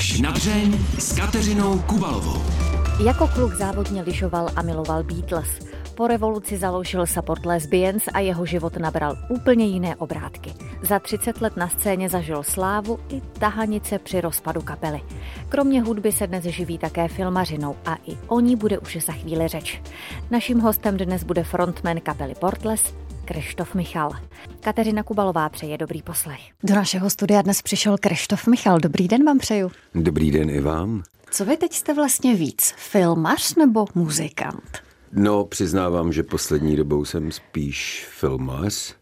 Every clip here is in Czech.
Až na dřeň s Kateřinou Kubalovou. Jako kluk závodně lyžoval a miloval Beatles. Po revoluci založil Support Lesbians a jeho život nabral úplně jiné obrátky. Za 30 let na scéně zažil slávu i tahanice při rozpadu kapely. Kromě hudby se dnes živí také filmařinou a i o ní bude už za chvíli řeč. Naším hostem dnes bude frontman kapely Portles Krištof Michal. Kateřina Kubalová přeje dobrý poslech. Do našeho studia dnes přišel Krištof Michal. Dobrý den vám přeju. Dobrý den i vám. Co vy teď jste vlastně víc, filmař nebo muzikant? No, přiznávám, že poslední dobou jsem spíš filmař,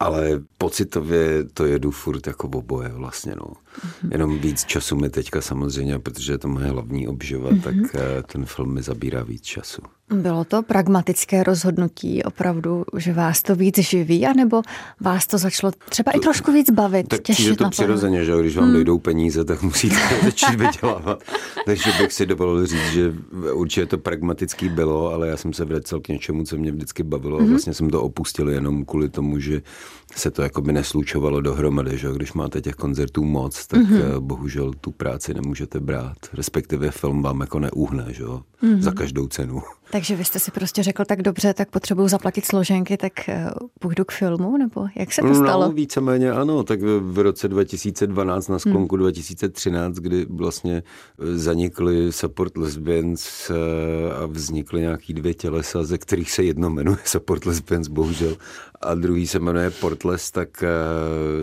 ale pocitově to jedu furt jako oboje vlastně, no. Mm-hmm. Jenom víc času mi teďka samozřejmě, protože je to moje hlavní obživa, mm-hmm. tak eh, ten film mi zabírá víc času. Bylo to pragmatické rozhodnutí opravdu, že vás to víc živí, anebo vás to začalo třeba to, i trošku víc bavit? Tak je to přirozeně, že když vám hmm. dojdou peníze, tak musíte začít vydělávat. Takže bych si dovolil říct, že určitě to pragmatický bylo, ale já jsem se vracel k něčemu, co mě vždycky bavilo hmm. a mhm. vlastně jsem to opustil jenom kvůli tomu, že se to jako by neslučovalo dohromady, že když máte těch koncertů moc, tak mm-hmm. bohužel tu práci nemůžete brát, respektive film vám jako neuhne, že mm-hmm. za každou cenu. Takže vy jste si prostě řekl tak dobře, tak potřebuju zaplatit složenky, tak eh, půjdu k filmu, nebo jak se to stalo? No, víceméně ano, tak v roce 2012 na sklonku hmm. 2013, kdy vlastně eh, zanikly Support Lesbians a vznikly nějaký dvě tělesa, ze kterých se jedno jmenuje Support Lesbians, bohužel, a druhý se jmenuje Portles, tak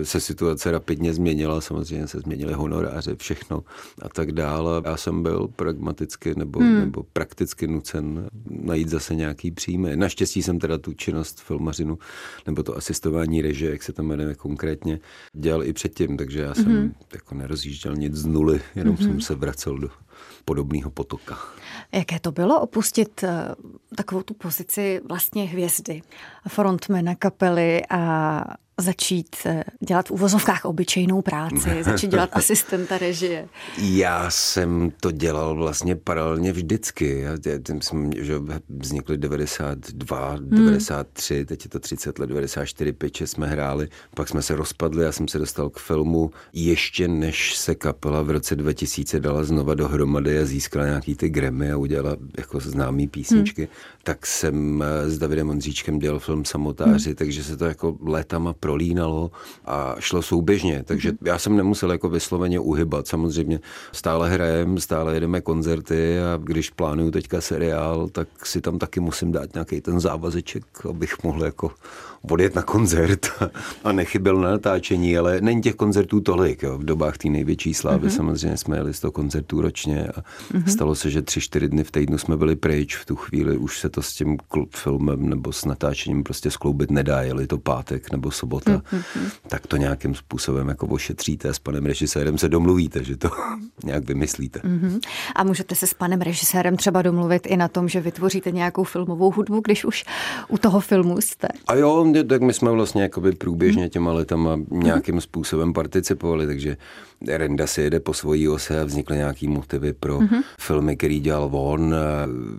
se situace rapidně změnila, samozřejmě se změnily honoráře, všechno a tak dále. Já jsem byl pragmaticky nebo, hmm. nebo prakticky nucen najít zase nějaký příjmy. Naštěstí jsem teda tu činnost filmařinu, nebo to asistování režie, jak se to jmenuje konkrétně, dělal i předtím, takže já jsem mm-hmm. jako nerozjížděl nic z nuly, jenom mm-hmm. jsem se vracel do podobného potoka. Jaké to bylo opustit uh, takovou tu pozici vlastně hvězdy, frontmana kapely a začít eh, dělat v uvozovkách obyčejnou práci, začít dělat asistenta režie? Já jsem to dělal vlastně paralelně vždycky. Já, tím jsem, že vznikly 92, hmm. 93, teď je to 30 let, 94, 5, 6 jsme hráli, pak jsme se rozpadli, já jsem se dostal k filmu ještě než se kapela v roce 2000 dala znova dohromady a získala nějaký ty Grammy a udělala jako známý písničky, hmm. tak jsem eh, s Davidem Ondříčkem dělal film Samotáři, hmm. takže se to jako létama prolínalo a šlo souběžně, takže mm-hmm. já jsem nemusel jako vysloveně uhybat. Samozřejmě stále hrajem, stále jedeme koncerty a když plánuju teďka seriál, tak si tam taky musím dát nějaký ten závazeček, abych mohl jako odjet na koncert a nechyběl na natáčení, ale není těch koncertů tolik. Jo. V dobách té největší slávy mm-hmm. samozřejmě jsme jeli 100 koncertů ročně a mm-hmm. stalo se, že tři, čtyři dny v týdnu jsme byli pryč. V tu chvíli už se to s tím filmem nebo s natáčením prostě skloubit nedá, jeli to pátek nebo sobota, mm-hmm. tak to nějakým způsobem jako ošetříte s panem režisérem se domluvíte, že to nějak vymyslíte. Mm-hmm. A můžete se s panem režisérem třeba domluvit i na tom, že vytvoříte nějakou filmovou hudbu, když už u toho filmu jste? A jo, tak my jsme vlastně jakoby průběžně těma letama nějakým způsobem participovali, takže Renda si jede po svojí ose a vznikly nějaký motivy pro mm-hmm. filmy, který dělal on,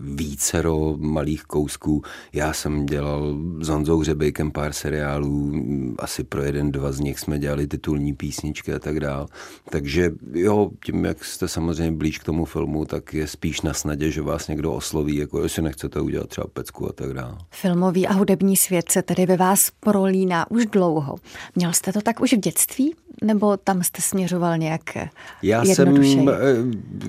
vícero malých kousků. Já jsem dělal s Honzou Řebejkem pár seriálů, asi pro jeden, dva z nich jsme dělali titulní písničky a tak dál. Takže jo, tím, jak jste samozřejmě blíž k tomu filmu, tak je spíš na snadě, že vás někdo osloví, jako jestli nechcete udělat třeba pecku a tak dále. Filmový a hudební svět se tedy ve vás prolíná už dlouho. Měl jste to tak už v dětství? Nebo tam jste směřoval nějak Já jsem eh,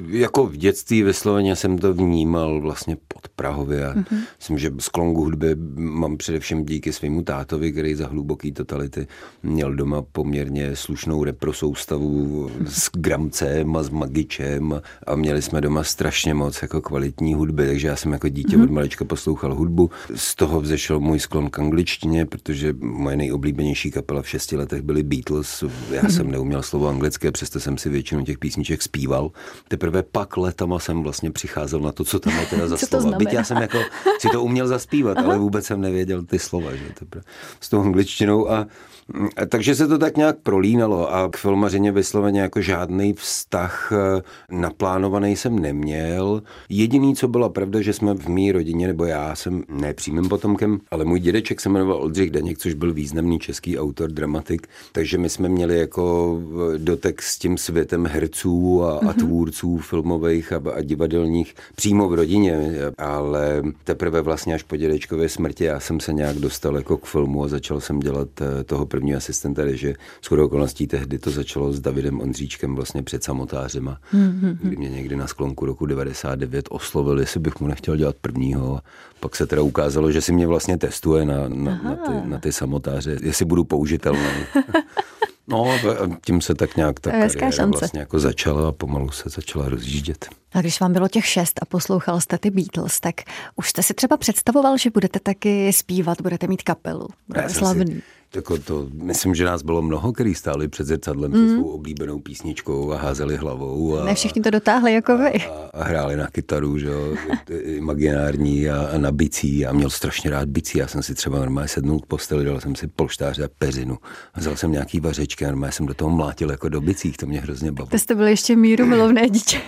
jako v dětství vysloveně jsem to vnímal vlastně pod Prahově. Mm-hmm. Myslím, že sklon k hudbě mám především díky svému tátovi, který za hluboký totality měl doma poměrně slušnou reprosoustavu s gramcem a s magičem a měli jsme doma strašně moc jako kvalitní hudby, takže já jsem jako dítě mm-hmm. od malička poslouchal hudbu. Z toho vzešel můj sklon k angličtině, protože moje nejoblíbenější kapela v šesti letech byly Beatles. Já jsem neuměl slovo anglické, přesto jsem si většinu těch písniček zpíval. Teprve pak letama jsem vlastně přicházel na to, co tam je teda za slova. Byť já jsem jako si to uměl zaspívat, ale vůbec jsem nevěděl ty slova, že teprve s tou angličtinou a takže se to tak nějak prolínalo a k filmařině vysloveně jako žádný vztah eh, naplánovaný jsem neměl. Jediný, co byla pravda, že jsme v mý rodině, nebo já jsem nepřímým potomkem, ale můj dědeček se jmenoval Oldřich Daněk, což byl významný český autor, dramatik, takže my jsme měli jako dotek s tím světem herců a, mm-hmm. a tvůrců filmových a, a divadelních přímo v rodině, ale teprve vlastně až po dědečkově smrti já jsem se nějak dostal jako k filmu a začal jsem dělat eh, toho prvního asistenta režie. S okolností tehdy to začalo s Davidem Ondříčkem vlastně před samotářema, mm-hmm. kdy mě někdy na sklonku roku 99 oslovil, jestli bych mu nechtěl dělat prvního. Pak se teda ukázalo, že si mě vlastně testuje na, na, na, ty, na ty samotáře, jestli budu použitelný. No, tím se tak nějak ta kariéra vlastně jako začala a pomalu se začala rozjíždět. A když vám bylo těch šest a poslouchal jste ty Beatles, tak už jste si třeba představoval, že budete taky zpívat, budete mít kapelu, budete slavný. Si, jako to, myslím, že nás bylo mnoho, který stáli před zrcadlem mm. se svou oblíbenou písničkou a házeli hlavou. A, ne všichni to dotáhli jako vy. A, a hráli na kytaru, že jo, imaginární a, a na bicí. A měl strašně rád bicí. Já jsem si třeba normálně sednul k posteli, dal jsem si polštáře a peřinu. A vzal jsem nějaký vařečky a normálně jsem do toho mlátil jako do bicích. To mě hrozně bavilo. To jste byli ještě míru milovné dítě.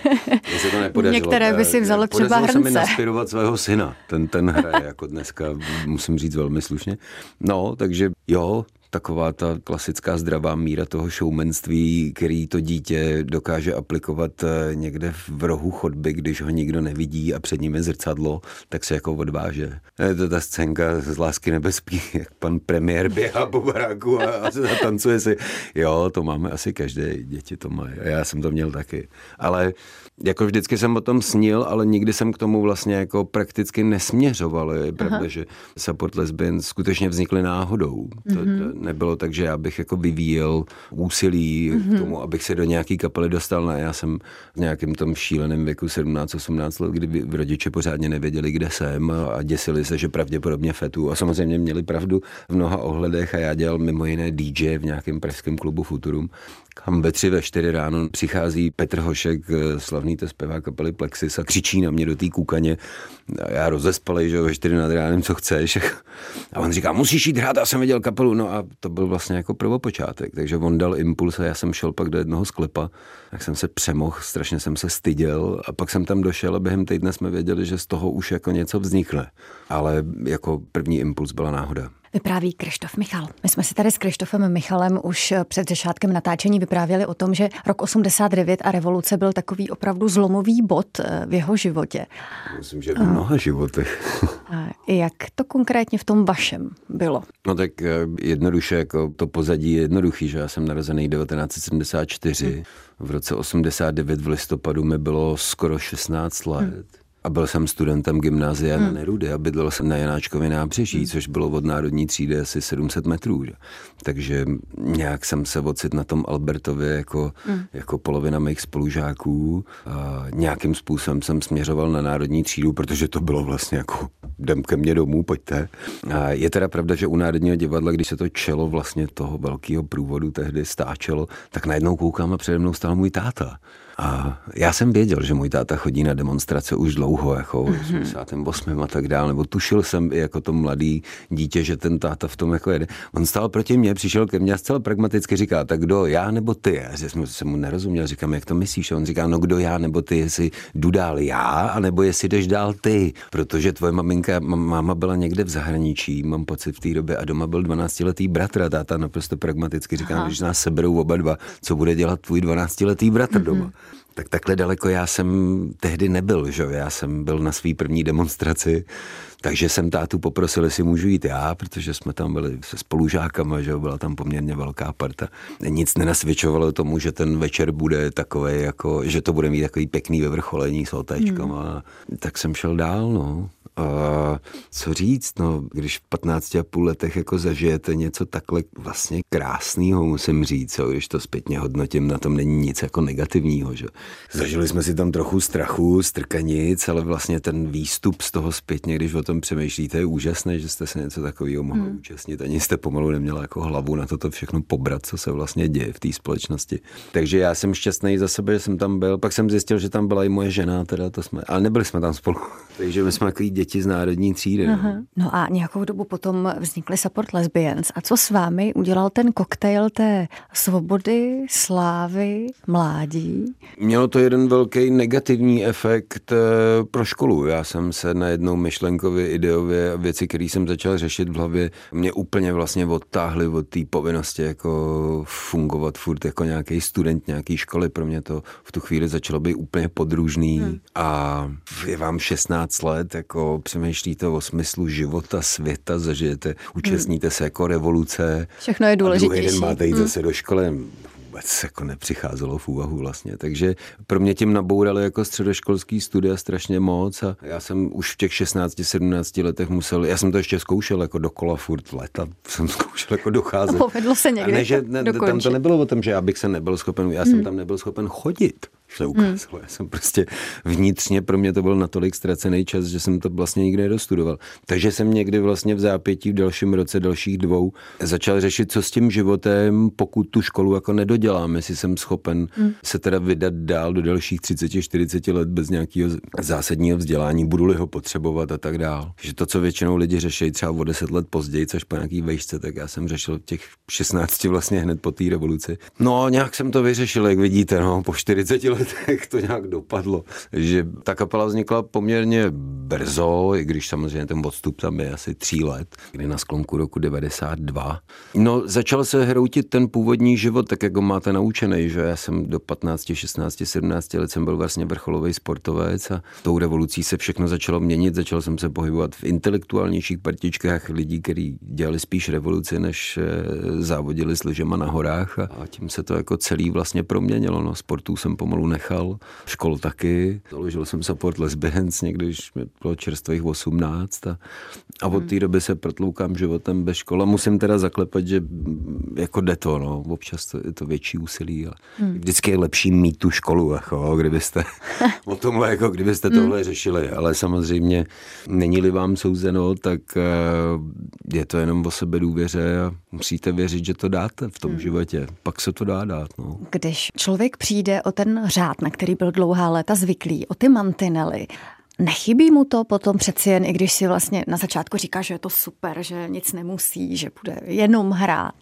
se to nepodařilo. Některé by si vzalo třeba hrnce. se mi naspirovat svého syna. Ten, ten hraje jako dneska, musím říct velmi slušně. No, takže jo, taková ta klasická zdravá míra toho showmanství, který to dítě dokáže aplikovat eh, někde v rohu chodby, když ho nikdo nevidí a před ním je zrcadlo, tak se jako odváže. Je to ta scénka z Lásky nebeský, jak pan premiér běhá po baráku a, a tancuje si. Jo, to máme asi každé, děti to mají. Já jsem to měl taky. Ale jako vždycky jsem o tom snil, ale nikdy jsem k tomu vlastně jako prakticky nesměřoval. Je pravda, Aha. že support lesbian skutečně vznikly náhodou. To, to mhm. Nebylo tak, že já bych jako vyvíjel úsilí mm-hmm. k tomu, abych se do nějaký kapely dostal. Ne, já jsem v nějakém tom šíleném věku 17-18 let, kdy v rodiče pořádně nevěděli, kde jsem a děsili se, že pravděpodobně fetu. A samozřejmě měli pravdu v mnoha ohledech a já dělal mimo jiné DJ v nějakém pražském klubu Futurum kam ve tři, ve čtyři ráno přichází Petr Hošek, eh, slavný to kapely Plexis a křičí na mě do té kůkaně. A já rozespalej, že ve čtyři nad ránem, co chceš. A on říká, musíš jít hrát, já jsem viděl kapelu. No a to byl vlastně jako prvopočátek. Takže on dal impuls a já jsem šel pak do jednoho sklepa, tak jsem se přemohl, strašně jsem se styděl a pak jsem tam došel a během týdne jsme věděli, že z toho už jako něco vznikne. Ale jako první impuls byla náhoda vypráví Krištof Michal. My jsme si tady s Krištofem Michalem už před začátkem natáčení vyprávěli o tom, že rok 89 a revoluce byl takový opravdu zlomový bod eh, v jeho životě. Myslím, že v mnoha životech. Jak to konkrétně v tom vašem bylo? No tak eh, jednoduše, jako to pozadí je jednoduchý, že já jsem narozený 1974. Hmm. V roce 89 v listopadu mi bylo skoro 16 let. Hmm. A byl jsem studentem gymnázia hmm. na Nerudy a bydlel jsem na Janáčkově nábřeží, hmm. což bylo od národní třídy asi 700 metrů. Že? Takže nějak jsem se ocit na tom Albertově jako, hmm. jako polovina mých spolužáků. A nějakým způsobem jsem směřoval na národní třídu, protože to bylo vlastně jako jdem ke mně domů, pojďte. A je teda pravda, že u Národního divadla, když se to čelo vlastně toho velkého průvodu tehdy stáčelo, tak najednou koukám a přede mnou stál můj táta. A já jsem věděl, že můj táta chodí na demonstrace už dlouho, jako v 88. Mhm. a tak dále, nebo tušil jsem i jako to mladý dítě, že ten táta v tom jako jede. On stál proti mně, přišel ke mně a zcela pragmaticky říká, tak kdo, já nebo ty? A jsem, jsem mu nerozuměl, říkám, jak to myslíš? A on říká, no kdo já nebo ty, jestli jdu dál já, anebo jestli jdeš dál ty, protože tvoje maminka, máma byla někde v zahraničí, mám pocit v té době, a doma byl 12-letý bratr a táta naprosto pragmaticky říká, když nás seberou oba dva, co bude dělat tvůj 12-letý bratr mm-hmm. doma? Tak takhle daleko já jsem tehdy nebyl, že Já jsem byl na své první demonstraci, takže jsem tátu poprosil, jestli můžu jít já, protože jsme tam byli se spolužákama, že byla tam poměrně velká parta. Nic nenasvědčovalo tomu, že ten večer bude takový, jako, že to bude mít takový pěkný vyvrcholení s otéčkama. Hmm. Tak jsem šel dál, no. A co říct, no, když v 15 a půl letech jako zažijete něco takhle vlastně krásného, musím říct, jo, když to zpětně hodnotím, na tom není nic jako negativního, že. Zažili jsme si tam trochu strachu, strkanic, ale vlastně ten výstup z toho zpětně, když o tom přemýšlíte, je úžasné, že jste se něco takového mohli hmm. účastnit. Ani jste pomalu neměla jako hlavu na toto všechno pobrat, co se vlastně děje v té společnosti. Takže já jsem šťastný za sebe, že jsem tam byl. Pak jsem zjistil, že tam byla i moje žena, teda to jsme, ale nebyli jsme tam spolu. Takže my jsme takový děti z národní třídy. No. no a nějakou dobu potom vznikly Support Lesbians. A co s vámi udělal ten koktejl té svobody, slávy, mládí? Mělo to jeden velký negativní efekt eh, pro školu. Já jsem se najednou myšlenkově, ideově věci, které jsem začal řešit v hlavě, mě úplně vlastně odtáhly od té povinnosti jako fungovat furt jako nějaký student nějaký školy. Pro mě to v tu chvíli začalo být úplně podružný hmm. a je vám 16 let, jako přemýšlíte o smyslu života, světa, zažijete, účastníte hmm. se jako revoluce. Všechno je důležitější. A druhý den máte jít hmm. zase do školy vůbec jako nepřicházelo v úvahu vlastně. Takže pro mě tím nabourali jako středoškolský studia strašně moc a já jsem už v těch 16-17 letech musel, já jsem to ještě zkoušel jako dokola furt leta, jsem zkoušel jako docházet. A povedlo se někdy a ne, že ne, tam to nebylo o tom, že já bych se nebyl schopen, já hmm. jsem tam nebyl schopen chodit se ukázalo. Hmm. Já jsem prostě vnitřně, pro mě to byl natolik ztracený čas, že jsem to vlastně nikdy nedostudoval. Takže jsem někdy vlastně v zápětí v dalším roce, dalších dvou, začal řešit, co s tím životem, pokud tu školu jako nedodělám, jestli jsem schopen hmm. se teda vydat dál do dalších 30-40 let bez nějakého zásadního vzdělání, budu-li ho potřebovat a tak dál. Že to, co většinou lidi řeší třeba o 10 let později, což po nějaký vejšce, tak já jsem řešil těch 16 vlastně hned po té revoluci. No, nějak jsem to vyřešil, jak vidíte, no, po 40 let letech to nějak dopadlo, že ta kapela vznikla poměrně brzo, i když samozřejmě ten odstup tam je asi tří let, kdy na sklonku roku 92. No, začal se hroutit ten původní život, tak jak ho máte naučený, že já jsem do 15, 16, 17 let jsem byl vlastně vrcholový sportovec a tou revolucí se všechno začalo měnit, začal jsem se pohybovat v intelektuálnějších partičkách lidí, kteří dělali spíš revoluci, než eh, závodili s lyžema na horách a tím se to jako celý vlastně proměnilo. No, sportů jsem pomalu nechal, škol taky. Založil jsem support lesbians někdy, když mi bylo čerstvých 18 a, a od té doby se protloukám životem bez škola. Musím teda zaklepat, že jako jde to, no. občas to, je to větší úsilí, ale hmm. vždycky je lepší mít tu školu, jako, kdybyste o tom, jako kdybyste hmm. tohle řešili, ale samozřejmě není-li vám souzeno, tak eh, je to jenom o sebe důvěře a musíte věřit, že to dáte v tom hmm. životě. Pak se to dá dát. No. Když člověk přijde o ten řád, řád, na který byl dlouhá léta zvyklý, o ty mantinely. Nechybí mu to potom přeci jen, i když si vlastně na začátku říká, že je to super, že nic nemusí, že bude jenom hrát.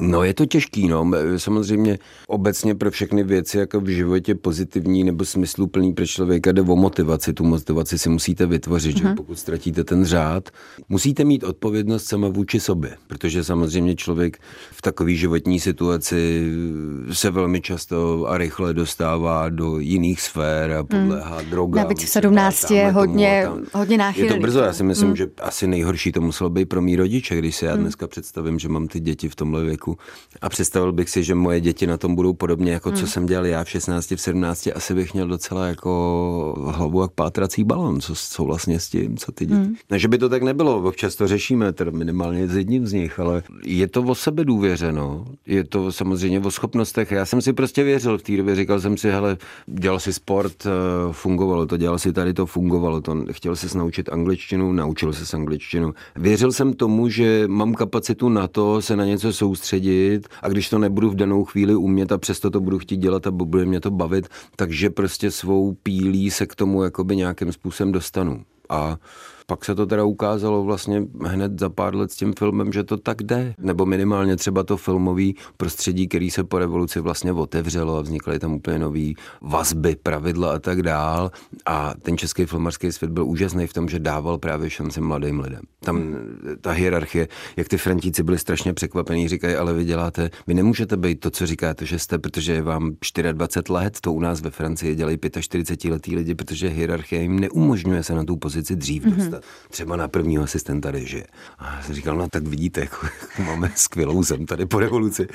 No je to těžký, no. Samozřejmě obecně pro všechny věci jako v životě pozitivní nebo smysluplný pro člověka jde o motivaci. Tu motivaci si musíte vytvořit, uh-huh. že mhm. pokud ztratíte ten řád, musíte mít odpovědnost sama vůči sobě, protože samozřejmě člověk v takové životní situaci se velmi často a rychle dostává do jiných sfér a podléhá hmm. drogám. Navíc v 17 je hodně, tomu, hodně náchylný. Je to brzo, já si myslím, hmm. že asi nejhorší to muselo být pro mý rodiče, když si já hmm. dneska představím, že mám ty děti v tomhle věku věku. A představil bych si, že moje děti na tom budou podobně, jako co hmm. jsem dělal já v 16, v 17, asi bych měl docela jako hlavu jak pátrací balon, co, co vlastně s tím, co ty děti. Hmm. Ne, že by to tak nebylo, občas to řešíme, teda minimálně s jedním z nich, ale je to o sebe důvěřeno, je to samozřejmě o schopnostech. Já jsem si prostě věřil v té době, říkal jsem si, hele, dělal si sport, eh, fungovalo to, dělal si tady to, fungovalo to, chtěl se naučit angličtinu, naučil se angličtinu. Věřil jsem tomu, že mám kapacitu na to se na něco soustředit soustředit a když to nebudu v danou chvíli umět a přesto to budu chtít dělat a bude mě to bavit, takže prostě svou pílí se k tomu jakoby nějakým způsobem dostanu. A pak se to teda ukázalo vlastně hned za pár let s tím filmem, že to tak jde. Nebo minimálně třeba to filmový prostředí, který se po revoluci vlastně otevřelo a vznikaly tam úplně nové vazby, pravidla a tak dál. A ten český filmarský svět byl úžasný v tom, že dával právě šanci mladým lidem. Tam ta hierarchie, jak ty Frantíci byli strašně překvapení, říkají, ale vy děláte, vy nemůžete být to, co říkáte, že jste, protože je vám 24 let, to u nás ve Francii dělají 45 letý lidi, protože hierarchie jim neumožňuje se na tu pozici dřív mm-hmm. Dostat třeba na prvního asistenta režie. A já jsem říkal, no tak vidíte, jako, jako máme skvělou zem tady po revoluci,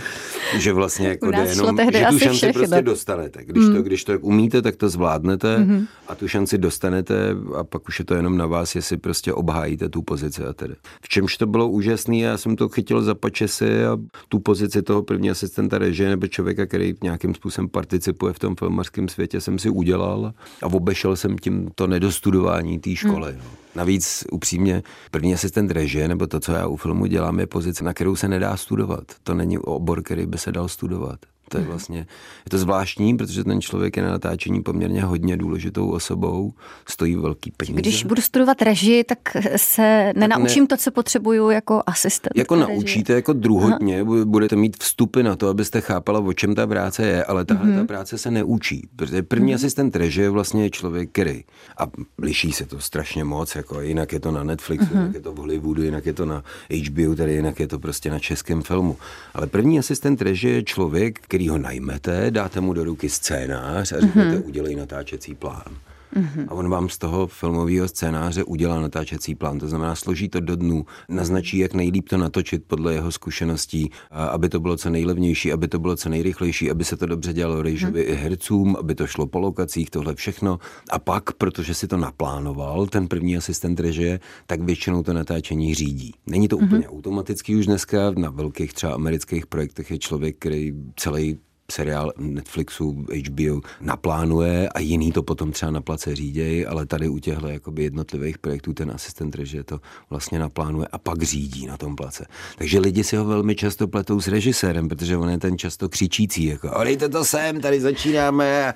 že vlastně jako jde jenom, že tu šanci všech, prostě dostanete. Když, mm. to, když to umíte, tak to zvládnete mm-hmm. a tu šanci dostanete a pak už je to jenom na vás, jestli prostě obhájíte tu pozici a tedy. V čemž to bylo úžasné, já jsem to chytil za pačesy a tu pozici toho prvního asistenta režie nebo člověka, který nějakým způsobem participuje v tom filmarském světě, jsem si udělal a obešel jsem tím to nedostudování té školy. Mm. No. Navíc upřímně, první asistent režie, nebo to, co já u filmu dělám, je pozice, na kterou se nedá studovat. To není obor, který by se dal studovat. To je vlastně, je to zvláštní, protože ten člověk je na natáčení poměrně hodně důležitou osobou, stojí velký peníze. Když budu studovat režii, tak se nenaučím ne, to, co potřebuju jako asistent. Jako naučíte, jako druhotně, Aha. budete mít vstupy na to, abyste chápala, o čem ta práce je, ale tahle mm-hmm. ta práce se neučí, protože první mm-hmm. asistent režie je vlastně člověk, který a liší se to strašně moc, jako jinak je to na Netflixu, mm-hmm. jinak je to v Hollywoodu, jinak je to na HBO, tady jinak je to prostě na českém filmu. Ale první asistent režie je člověk, který ho najmete, dáte mu do ruky scénář a řeknete, mm-hmm. udělej natáčecí plán. Mm-hmm. A on vám z toho filmového scénáře udělá natáčecí plán, to znamená složí to do dnů, naznačí, jak nejlíp to natočit podle jeho zkušeností, aby to bylo co nejlevnější, aby to bylo co nejrychlejší, aby se to dobře dělalo rejžovi mm-hmm. i hercům, aby to šlo po lokacích, tohle všechno. A pak, protože si to naplánoval, ten první asistent režie, tak většinou to natáčení řídí. Není to mm-hmm. úplně automaticky už dneska, na velkých třeba amerických projektech je člověk, který celý seriál Netflixu, HBO naplánuje a jiný to potom třeba na place řídějí, ale tady u těchto jakoby jednotlivých projektů ten asistent režie to vlastně naplánuje a pak řídí na tom place. Takže lidi si ho velmi často pletou s režisérem, protože on je ten často křičící, jako dejte to sem, tady začínáme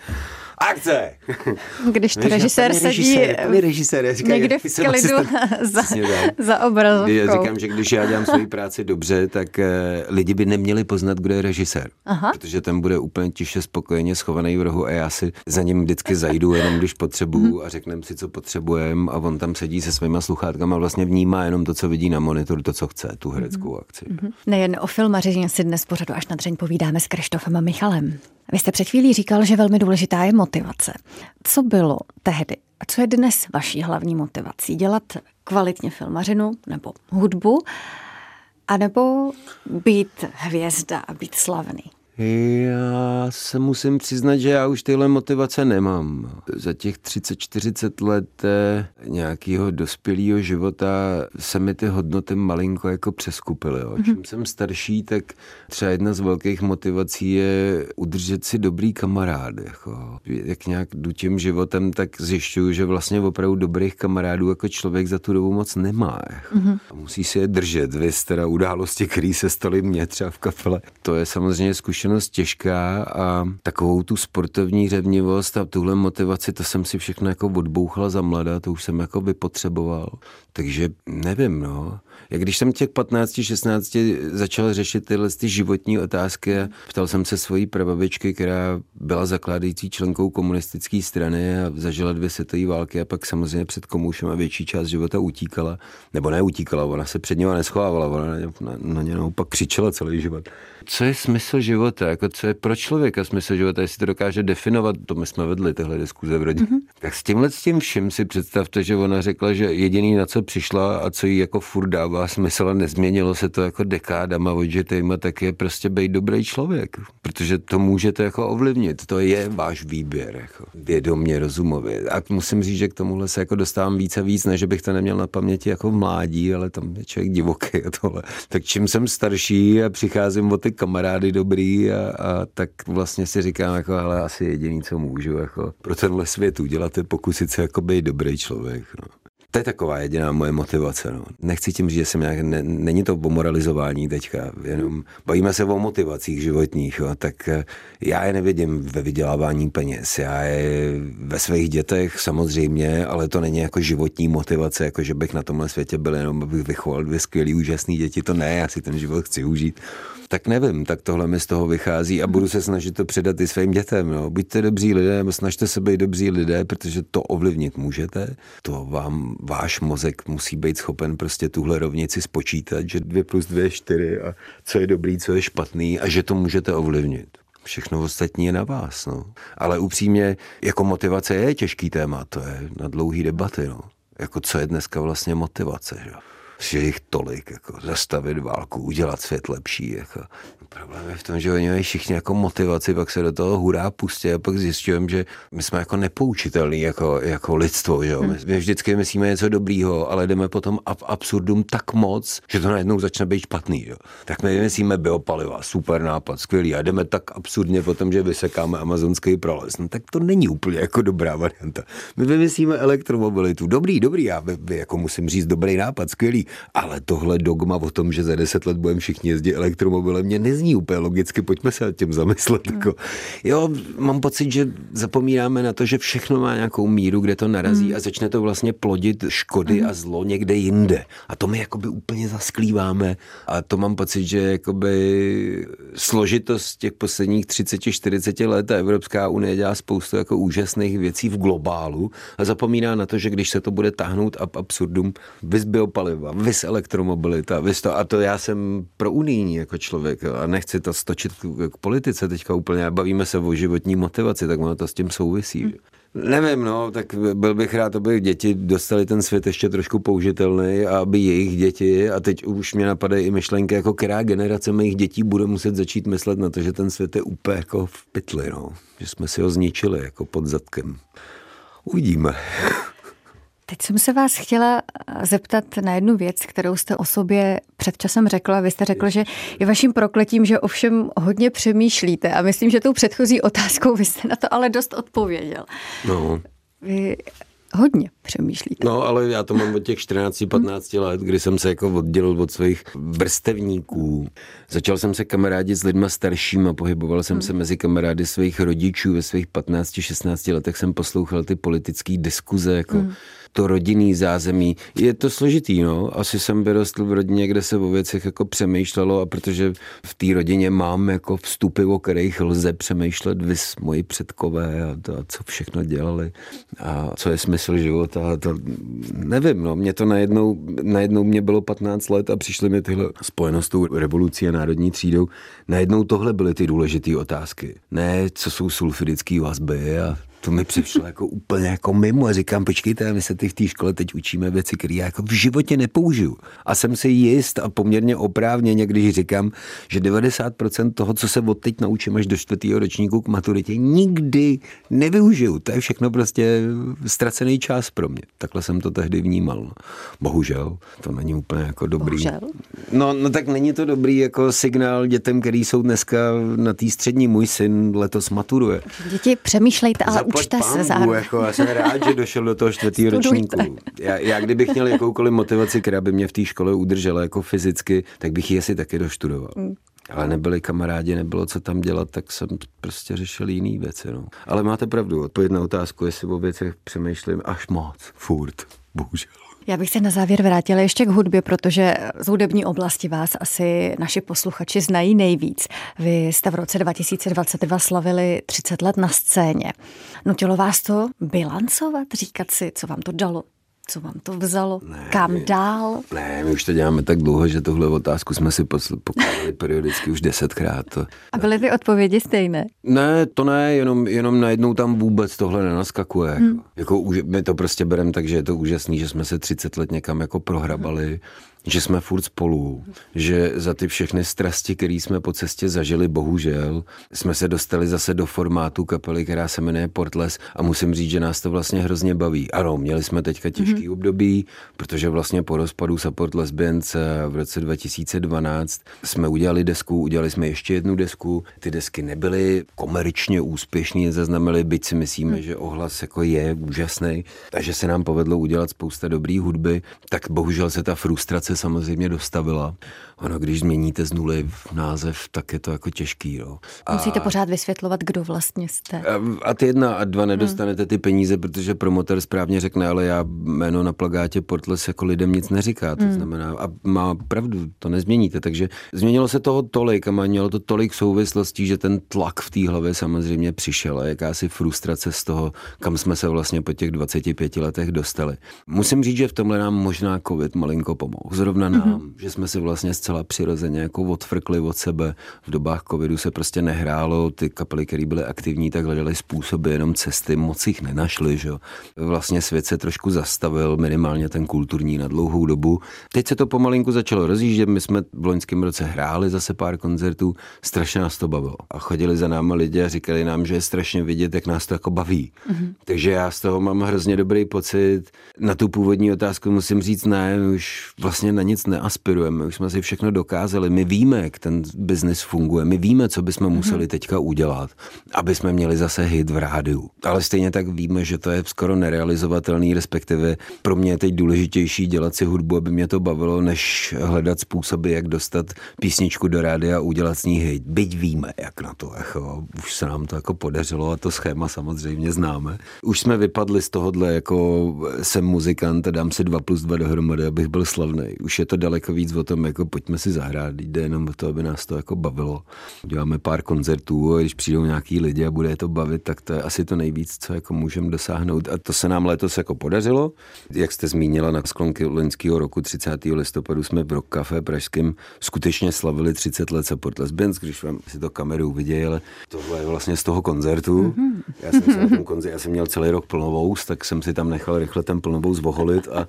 akce! Když to režisér sedí režisér, říká, někde v klidu za, za obrazovkou. Já říkám, že když já dělám svoji práci dobře, tak uh, lidi by neměli poznat, kdo je režisér. Aha. Protože ten bude úplně tiše spokojeně schovaný v rohu a já si za ním vždycky zajdu, jenom když potřebuju mhm. a řekneme si, co potřebujeme a on tam sedí se svýma sluchátkama a vlastně vnímá jenom to, co vidí na monitoru, to, co chce, tu hereckou mhm. akci. Mm-hmm. Nejen o filmařině si dnes pořadu až na dřeň povídáme s Krištofem a Michalem. Vy jste před chvílí říkal, že velmi důležitá je motivace. Co bylo tehdy a co je dnes vaší hlavní motivací? Dělat kvalitně filmařinu nebo hudbu? A nebo být hvězda a být slavný? Já se musím přiznat, že já už tyhle motivace nemám. Za těch 30-40 let eh, nějakého dospělého života se mi ty hodnoty malinko jako přeskupily. Jo. Čím jsem starší, tak třeba jedna z velkých motivací je udržet si dobrý kamarád. Jako. Jak nějak jdu tím životem, tak zjišťuju, že vlastně opravdu dobrých kamarádů jako člověk za tu dobu moc nemá. Jako. Mm-hmm. Musí si je držet. Vy teda události, které se staly mně třeba v kapele. To je samozřejmě zkušenost zkušenost těžká a takovou tu sportovní řevnivost a tuhle motivaci, to jsem si všechno jako odbouchal za mladá, to už jsem jako vypotřeboval. Takže nevím, no. Jak když jsem těch 15, 16 začal řešit tyhle ty životní otázky, ptal jsem se svojí prababičky, která byla zakládající členkou komunistické strany a zažila dvě světové války a pak samozřejmě před komoušem a větší část života utíkala. Nebo neutíkala, ona se před něma neschovávala, ona na na, na ně naopak křičela celý život co je smysl života, jako co je pro člověka smysl života, jestli to dokáže definovat, to my jsme vedli tyhle diskuze v rodině. Mm-hmm. Tak s tímhle s tím vším si představte, že ona řekla, že jediný na co přišla a co jí jako furt dává smysl a nezměnilo se to jako dekádama odžitejma, tak je prostě být dobrý člověk, protože to můžete jako ovlivnit, to je váš výběr, jako vědomě, rozumově. A musím říct, že k tomuhle se jako dostávám víc a víc, než bych to neměl na paměti jako v mládí, ale tam je člověk divoký a tohle. Tak čím jsem starší a přicházím o ty kamarády dobrý a, a tak vlastně si říkám, jako, ale asi jediný, co můžu jako pro tenhle svět udělat, je pokusit se jako být dobrý člověk. No. To je taková jediná moje motivace. No. Nechci tím říct, že jsem nějak, ne, není to o moralizování teďka, jenom bavíme se o motivacích životních, jo, tak eh, já je nevidím ve vydělávání peněz. Já je ve svých dětech samozřejmě, ale to není jako životní motivace, jako že bych na tomhle světě byl jenom, abych vychoval dvě skvělé, úžasné děti. To ne, já si ten život chci užít tak nevím, tak tohle mi z toho vychází a budu se snažit to předat i svým dětem. No. Buďte dobří lidé, nebo snažte se být dobří lidé, protože to ovlivnit můžete. To vám váš mozek musí být schopen prostě tuhle rovnici spočítat, že 2 plus 2 je 4 a co je dobrý, co je špatný a že to můžete ovlivnit. Všechno ostatní je na vás. No. Ale upřímně, jako motivace je těžký téma, to je na dlouhý debaty. No. Jako co je dneska vlastně motivace. Že? Že jich tolik, jako zastavit válku, udělat svět lepší. Jako. Problém je v tom, že oni mají všichni jako motivaci, pak se do toho hurá pustí a pak zjišťujeme, že my jsme jako nepoučitelní jako, jako lidstvo. Že? Hmm. My vždycky myslíme něco dobrýho, ale jdeme potom ab absurdum tak moc, že to najednou začne být špatný. Jo? Tak my vymyslíme biopaliva, super nápad, skvělý a jdeme tak absurdně potom, že vysekáme amazonský prales. No tak to není úplně jako dobrá varianta. My vymyslíme elektromobilitu, dobrý, dobrý, já by, by jako musím říct dobrý nápad, skvělý, ale tohle dogma o tom, že za deset let budeme všichni jezdit elektromobilem, mě nezní úplně logicky, pojďme se nad tím zamyslet. Hmm. Jako, jo, mám pocit, že zapomínáme na to, že všechno má nějakou míru, kde to narazí hmm. a začne to vlastně plodit škody hmm. a zlo někde jinde. A to my jakoby úplně zasklíváme a to mám pocit, že jakoby složitost těch posledních 30-40 let a Evropská unie dělá spoustu jako úžasných věcí v globálu a zapomíná na to, že když se to bude tahnout ab absurdum, vys biopaliva, vys elektromobilita, vys to, a to já jsem pro unijní jako člověk a nechci to stočit k politice teďka úplně, bavíme se o životní motivaci, tak ono to s tím souvisí. Hmm. Nevím, no, tak byl bych rád, aby děti dostali ten svět ještě trošku použitelný a aby jejich děti, a teď už mě napadají i myšlenky, jako která generace mých dětí bude muset začít myslet na to, že ten svět je úplně jako v pytli, no. Že jsme si ho zničili jako pod zadkem. Uvidíme. Teď jsem se vás chtěla zeptat na jednu věc, kterou jste o sobě před časem řekla. Vy jste řekl, že je vaším prokletím, že ovšem hodně přemýšlíte. A myslím, že tou předchozí otázkou vy jste na to ale dost odpověděl. No. Vy hodně přemýšlíte. No, ale já to mám od těch 14-15 let, kdy jsem se jako oddělil od svých vrstevníků. Začal jsem se kamarádit s lidma staršíma, pohyboval jsem hmm. se mezi kamarády svých rodičů. Ve svých 15-16 letech jsem poslouchal ty politické diskuze, jako hmm to rodinný zázemí. Je to složitý, no. Asi jsem vyrostl v rodině, kde se o věcech jako přemýšlelo a protože v té rodině mám jako vstupy, o kterých lze přemýšlet vys moji předkové a, to, a co všechno dělali a co je smysl života. A to, nevím, no. Mě to najednou, najednou mě bylo 15 let a přišly mi tyhle spojenost s tou revolucí a národní třídou. Najednou tohle byly ty důležité otázky. Ne, co jsou sulfidické vazby a to mi přišlo jako úplně jako mimo a říkám, počkejte, my se ty v té škole teď učíme věci, které já jako v životě nepoužiju. A jsem si jist a poměrně oprávněně, když říkám, že 90% toho, co se od teď naučím až do čtvrtého ročníku k maturitě, nikdy nevyužiju. To je všechno prostě ztracený čas pro mě. Takhle jsem to tehdy vnímal. No. Bohužel, to není úplně jako dobrý. Bohužel? No, no tak není to dobrý jako signál dětem, který jsou dneska na té střední. Můj syn letos maturuje. Děti, přemýšlejte, ale učte se zároveň. Jako, já jsem rád, že došel do toho čtvrtého ročníku. Já, já, kdybych měl jakoukoliv motivaci, která by mě v té škole udržela jako fyzicky, tak bych ji asi taky doštudoval. Mm. Ale nebyli kamarádi, nebylo co tam dělat, tak jsem prostě řešil jiný věci. No. Ale máte pravdu, odpověď na otázku, jestli o věcech přemýšlím až moc, furt, bohužel. Já bych se na závěr vrátila ještě k hudbě, protože z hudební oblasti vás asi naši posluchači znají nejvíc. Vy jste v roce 2022 slavili 30 let na scéně. Nutilo vás to bilancovat, říkat si, co vám to dalo, co vám to vzalo? Ne, Kam my, dál? Ne, my už to děláme tak dlouho, že tohle otázku jsme si pokládali periodicky už desetkrát. To, A byly ty odpovědi stejné? Ne, to ne, jenom, jenom najednou tam vůbec tohle nenaskakuje. Hmm. Jako, jako, my to prostě bereme tak, že je to úžasný, že jsme se 30 let někam jako prohrabali. Hmm že jsme furt spolu, že za ty všechny strasti, které jsme po cestě zažili, bohužel, jsme se dostali zase do formátu kapely, která se jmenuje Portles a musím říct, že nás to vlastně hrozně baví. Ano, měli jsme teďka těžký mm-hmm. období, protože vlastně po rozpadu Support Lesbians v roce 2012 jsme udělali desku, udělali jsme ještě jednu desku. Ty desky nebyly komerčně úspěšní, zaznamenali, byť si myslíme, mm. že ohlas jako je úžasný, takže se nám povedlo udělat spousta dobrý hudby, tak bohužel se ta frustrace samozřejmě dostavila. Ono, když změníte z nuly v název, tak je to jako těžký. No. A... Musíte pořád vysvětlovat, kdo vlastně jste. A, a ty jedna a dva nedostanete ty peníze, protože promotor správně řekne, ale já jméno na plagátě Portles jako lidem nic neříká. To hmm. znamená, a má pravdu, to nezměníte. Takže změnilo se toho tolik a mělo to tolik souvislostí, že ten tlak v té hlavě samozřejmě přišel a jakási frustrace z toho, kam jsme se vlastně po těch 25 letech dostali. Musím říct, že v tomhle nám možná covid malinko pomohl. Zrovna nám, mm-hmm. že jsme si vlastně zcela přirozeně jako odfrkli od sebe. V dobách covidu se prostě nehrálo, ty kapely, které byly aktivní, tak hledali způsoby, jenom cesty, moc jich nenašli. Že? Vlastně svět se trošku zastavil, minimálně ten kulturní na dlouhou dobu. Teď se to pomalinku začalo rozjíždět, my jsme v loňském roce hráli zase pár koncertů, strašně nás to bavilo. A chodili za náma lidi a říkali nám, že je strašně vidět, jak nás to jako baví. Mm-hmm. Takže já z toho mám hrozně dobrý pocit. Na tu původní otázku musím říct ne, už vlastně vlastně na nic neaspirujeme, už jsme si všechno dokázali, my víme, jak ten biznis funguje, my víme, co bychom museli mhm. teďka udělat, aby jsme měli zase hit v rádiu. Ale stejně tak víme, že to je skoro nerealizovatelný, respektive pro mě je teď důležitější dělat si hudbu, aby mě to bavilo, než hledat způsoby, jak dostat písničku do rádia a udělat s ní hit. Byť víme, jak na to, jako, už se nám to jako podařilo a to schéma samozřejmě známe. Už jsme vypadli z tohohle, jako jsem muzikant a dám si dva plus dva dohromady, abych byl slavný. Už je to daleko víc o tom, jako pojďme si zahrát, jde jenom o to, aby nás to jako bavilo. Děláme pár koncertů a když přijdou nějaký lidi a bude je to bavit, tak to je asi to nejvíc, co jako můžeme dosáhnout. A to se nám letos jako podařilo. Jak jste zmínila na sklonky loňského roku 30. listopadu jsme v Rock Café pražském skutečně slavili 30 let Support Lesbians, když vám si to kameru vidějí, ale tohle je vlastně z toho koncertu. Mm-hmm. Já jsem se na tom koncertu, já jsem měl celý rok plnovous, tak jsem si tam nechal rychle ten plnovous voholit a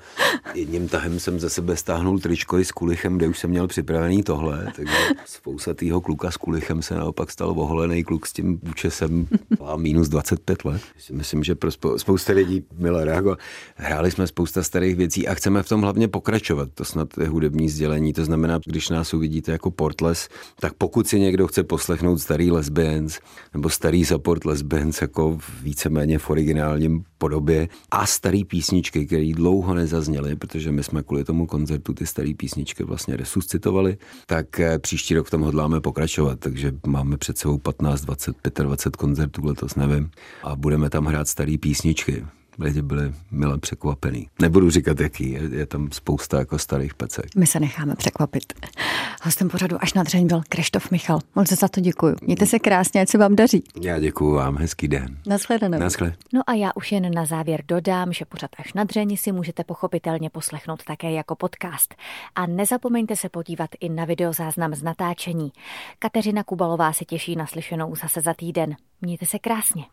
jedním tahem jsem ze sebe stáhnul tričko i s kulichem, kde už jsem měl připravený tohle, takže spousatýho kluka s kulichem se naopak stal voholený kluk s tím účesem a minus 25 let. Myslím, že pro spousta lidí milé reago. Hráli jsme spousta starých věcí a chceme v tom hlavně pokračovat. To snad je hudební sdělení. To znamená, když nás uvidíte jako Portles, tak pokud si někdo chce poslechnout starý lesbians nebo starý support lesbians jako víceméně v originálním podobě a starý písničky, které dlouho nezazněly, protože my jsme kvůli tomu koncertu ty staré písničky vlastně resuscitovali, tak eh, příští rok v tom hodláme pokračovat, takže máme před sebou 15, 20, 25 koncertů letos, nevím, a budeme tam hrát staré písničky lidi byli milé překvapený. Nebudu říkat, jaký, je, je tam spousta jako starých pecek. My se necháme překvapit. Hostem pořadu až na dřeň byl Krištof Michal. Moc za to děkuji. Mějte se krásně, ať se vám daří. Já děkuji vám, hezký den. Naschledanou. Naschle. No a já už jen na závěr dodám, že pořad až na dřeň si můžete pochopitelně poslechnout také jako podcast. A nezapomeňte se podívat i na videozáznam z natáčení. Kateřina Kubalová se těší na slyšenou zase za týden. Mějte se krásně.